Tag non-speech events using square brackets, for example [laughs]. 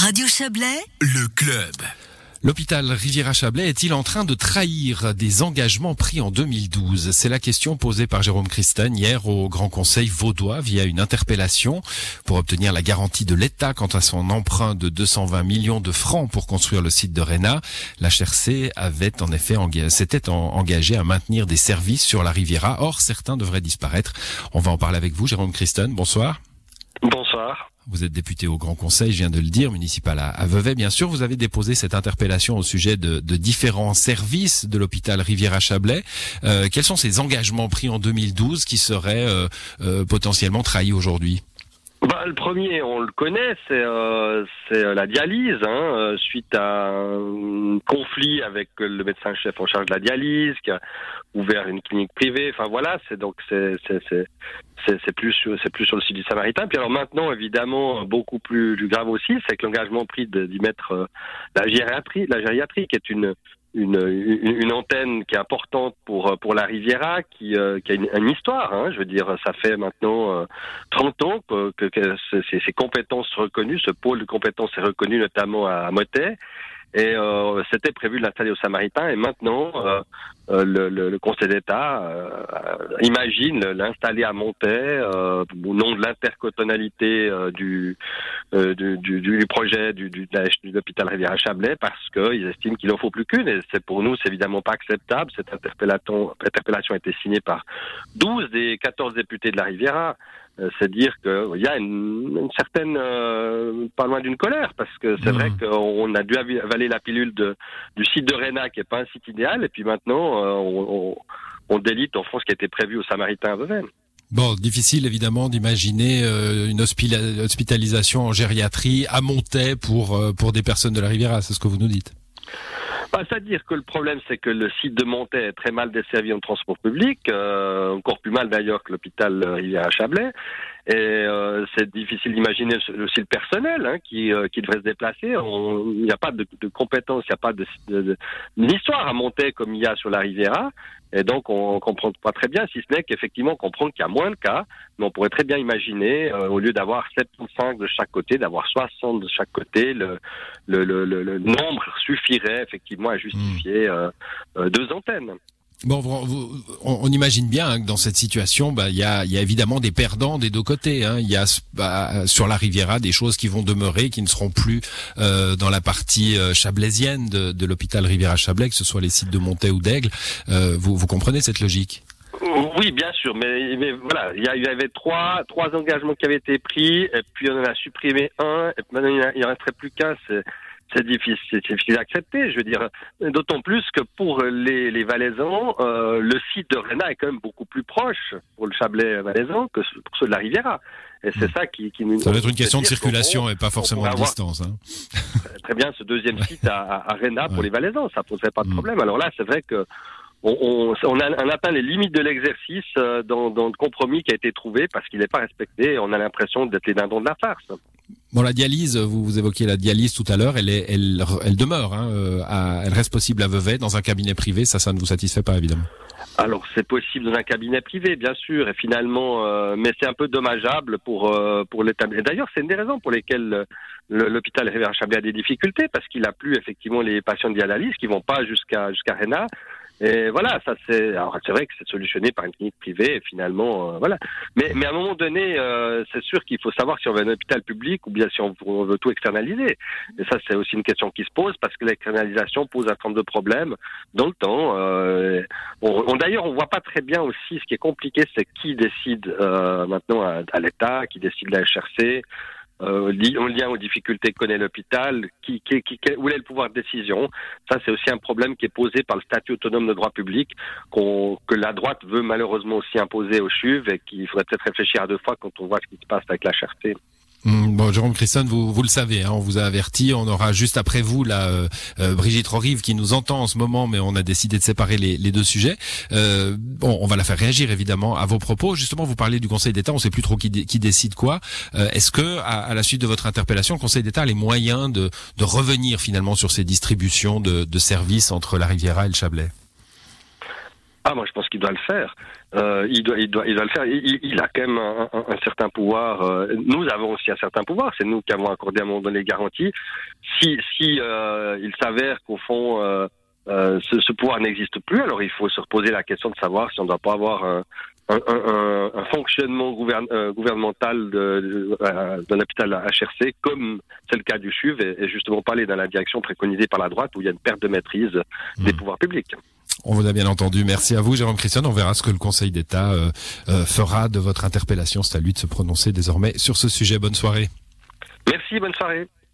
Radio Chablais, Le club. L'hôpital Riviera-Chablais est-il en train de trahir des engagements pris en 2012 C'est la question posée par Jérôme Christen hier au Grand Conseil vaudois via une interpellation pour obtenir la garantie de l'État quant à son emprunt de 220 millions de francs pour construire le site de Réna. La HRC avait en effet s'était engagé à maintenir des services sur la Riviera. Or, certains devraient disparaître. On va en parler avec vous, Jérôme Christen. Bonsoir. Bonsoir. Vous êtes député au Grand Conseil, je viens de le dire, municipal à, Vevey. Bien sûr, vous avez déposé cette interpellation au sujet de, différents services de l'hôpital Riviera-Chablais. Euh, quels sont ces engagements pris en 2012 qui seraient euh, euh, potentiellement trahis aujourd'hui? Le premier, on le connaît, c'est euh, la dialyse, hein, euh, suite à un conflit avec le médecin-chef en charge de la dialyse, qui a ouvert une clinique privée. Enfin voilà, c'est donc c'est plus plus sur le site du Samaritain. Puis alors maintenant, évidemment, beaucoup plus, grave aussi, c'est que l'engagement pris d'y mettre euh, la gériatrie, la gériatrie, qui est une une, une, antenne qui est importante pour pour la Riviera, qui, euh, qui a une, histoire. Hein, je veux dire, ça fait maintenant 30 euh, ans que, que, ces, compétences reconnues, ce pôle de compétences est reconnu notamment à, à Motet. Et euh, c'était prévu de l'installer au Samaritain. Et maintenant, euh, euh le, le, le, Conseil d'État euh, imagine l'installer à Montaix au nom de l'intercotonalité du, du, du, du, projet du, du, de l'hôpital Rivière-Chablais parce qu'ils estiment qu'il en faut plus qu'une. Et c'est pour nous, c'est évidemment pas acceptable. Cette interpellation, interpellation a été signée par 12 des 14 députés de la Riviera. Euh, c'est dire qu'il y a une, certaine, euh, pas loin d'une colère, parce que c'est vrai mmh. qu'on a dû avaler la pilule de, du site de Réna, qui est pas un site idéal, et puis maintenant, euh, on, on, délite en France ce qui a été prévu au Samaritain à Vevey. Bon, difficile évidemment d'imaginer une hospitalisation en gériatrie à Montaix pour pour des personnes de la Riviera, c'est ce que vous nous dites. Bah, C'est-à-dire que le problème, c'est que le site de Montaix est très mal desservi en transport public, euh, encore plus mal d'ailleurs que l'hôpital Rivière à Chablais. Et euh, c'est difficile d'imaginer aussi le personnel hein, qui, euh, qui devrait se déplacer. Il n'y a pas de, de compétences, il n'y a pas de, à monter comme il y a sur la Riviera. Et donc on, ne comprend pas très bien, si ce n'est qu'effectivement comprendre qu'il y a moins de cas, mais on pourrait très bien imaginer, euh, au lieu d'avoir 75 de chaque côté, d'avoir 60 de chaque côté, le, le, le, le nombre suffirait effectivement à justifier mmh. deux antennes. Bon, on, imagine bien que dans cette situation, bah, il y, a, évidemment des perdants des deux côtés. Hein. Il y a bah, sur la Riviera des choses qui vont demeurer, qui ne seront plus euh, dans la partie euh, chablaisienne de, l'hôpital Riviera-Chablais, que ce soit les sites de Montaix ou d'Aigle. Euh, vous, comprenez cette logique? Oui, bien sûr, mais, mais voilà, il y, avait trois, engagements qui avaient été pris, et puis on en a supprimé un, et maintenant il en resterait plus qu'un c'est difficile, c'est difficile d'accepter. Je veux dire, d'autant plus que pour les, les Valaisans, euh, le site de Réna est quand même beaucoup plus proche pour le Chablais valaisan que pour ceux de la Riviera. Et c'est hmm. ça qui, qui nous. Ça va être une question de circulation et pas forcément de distance. Hein. [laughs] Très bien, ce deuxième site à, à, Réna pour les Valaisans, ça poserait pas de hmm. problème. Alors là, c'est vrai que on, on, on, a, on, atteint les limites de l'exercice euh, dans, dans, le compromis qui a été trouvé parce qu'il n'est pas respecté. Et on a l'impression d'être les dindons de la farce. Bon, la dialyse, vous, vous évoquiez la dialyse tout à l'heure, elle, elle, elle demeure, hein, euh, elle reste possible à Vevey dans un cabinet privé. Ça, ça ne vous satisfait pas évidemment. Alors c'est possible dans un cabinet privé, bien sûr, et finalement, euh, mais c'est un peu dommageable pour euh, pour l'établissement. D'ailleurs, c'est une des raisons pour lesquelles l'hôpital Chablais a des difficultés parce qu'il a plus effectivement les patients de dialyse qui vont pas jusqu'à jusqu'à Réna et voilà, ça c'est. Alors c'est vrai que c'est solutionné par une clinique privée. Finalement, euh, voilà. Mais mais à un moment donné, euh, c'est sûr qu'il faut savoir si on veut un hôpital public ou bien si on, veut tout externaliser. Et ça c'est aussi une question qui se pose parce que l'externalisation pose un certain nombre de problèmes dans le temps. Euh, on, D'ailleurs, on voit pas très bien aussi. Ce qui est compliqué, c'est qui décide euh, maintenant à, à l'État, qui décide de la HRC euh, en lien aux difficultés que connaît l'hôpital, qui, qui, qui, où est le pouvoir de décision. Ça, c'est aussi un problème qui est posé par le statut autonome de droit public, que la droite veut malheureusement aussi imposer aux CHUV et qu'il faudrait peut-être réfléchir à deux fois quand on voit ce qui se passe avec la cherté. Hum, bon, Jérôme Christon, vous, vous le savez, hein, on vous a averti. On aura juste après vous la euh, euh, Brigitte Rorive qui nous entend en ce moment, mais on a décidé de séparer les, les deux sujets. Euh, bon, on va la faire réagir évidemment à vos propos. Justement, vous parlez du Conseil d'État. On ne sait plus trop qui, qui décide quoi. Euh, est-ce que, à, à, la suite de votre interpellation, le Conseil d'État a les moyens de, de revenir finalement sur ces distributions de, de services entre la Riviera et le Chablais? Ah, moi, je pense qu'il doit le faire. Euh, il, doit, il, doit, il doit le faire. Il, il a quand même un, un, un certain pouvoir. Euh, nous avons aussi un certain pouvoir. C'est nous qui avons accordé à un moment donné les garanties. Si, si euh, il s'avère qu'au fond, ce, ce, pouvoir n'existe plus, alors il faut se reposer la question de savoir si on ne doit pas avoir un, fonctionnement gouvern, gouvernemental d'un hôpital HRC, comme c'est le cas du CHUV, et, et, justement pas aller dans la direction préconisée par la droite, où il y a une perte de maîtrise mmh. des pouvoirs publics. On vous a bien entendu. Merci à vous, Jérôme Christian. On verra ce que le Conseil d'État euh, euh, fera de votre interpellation. C'est à lui de se prononcer désormais sur ce sujet. Bonne soirée. Merci, bonne soirée.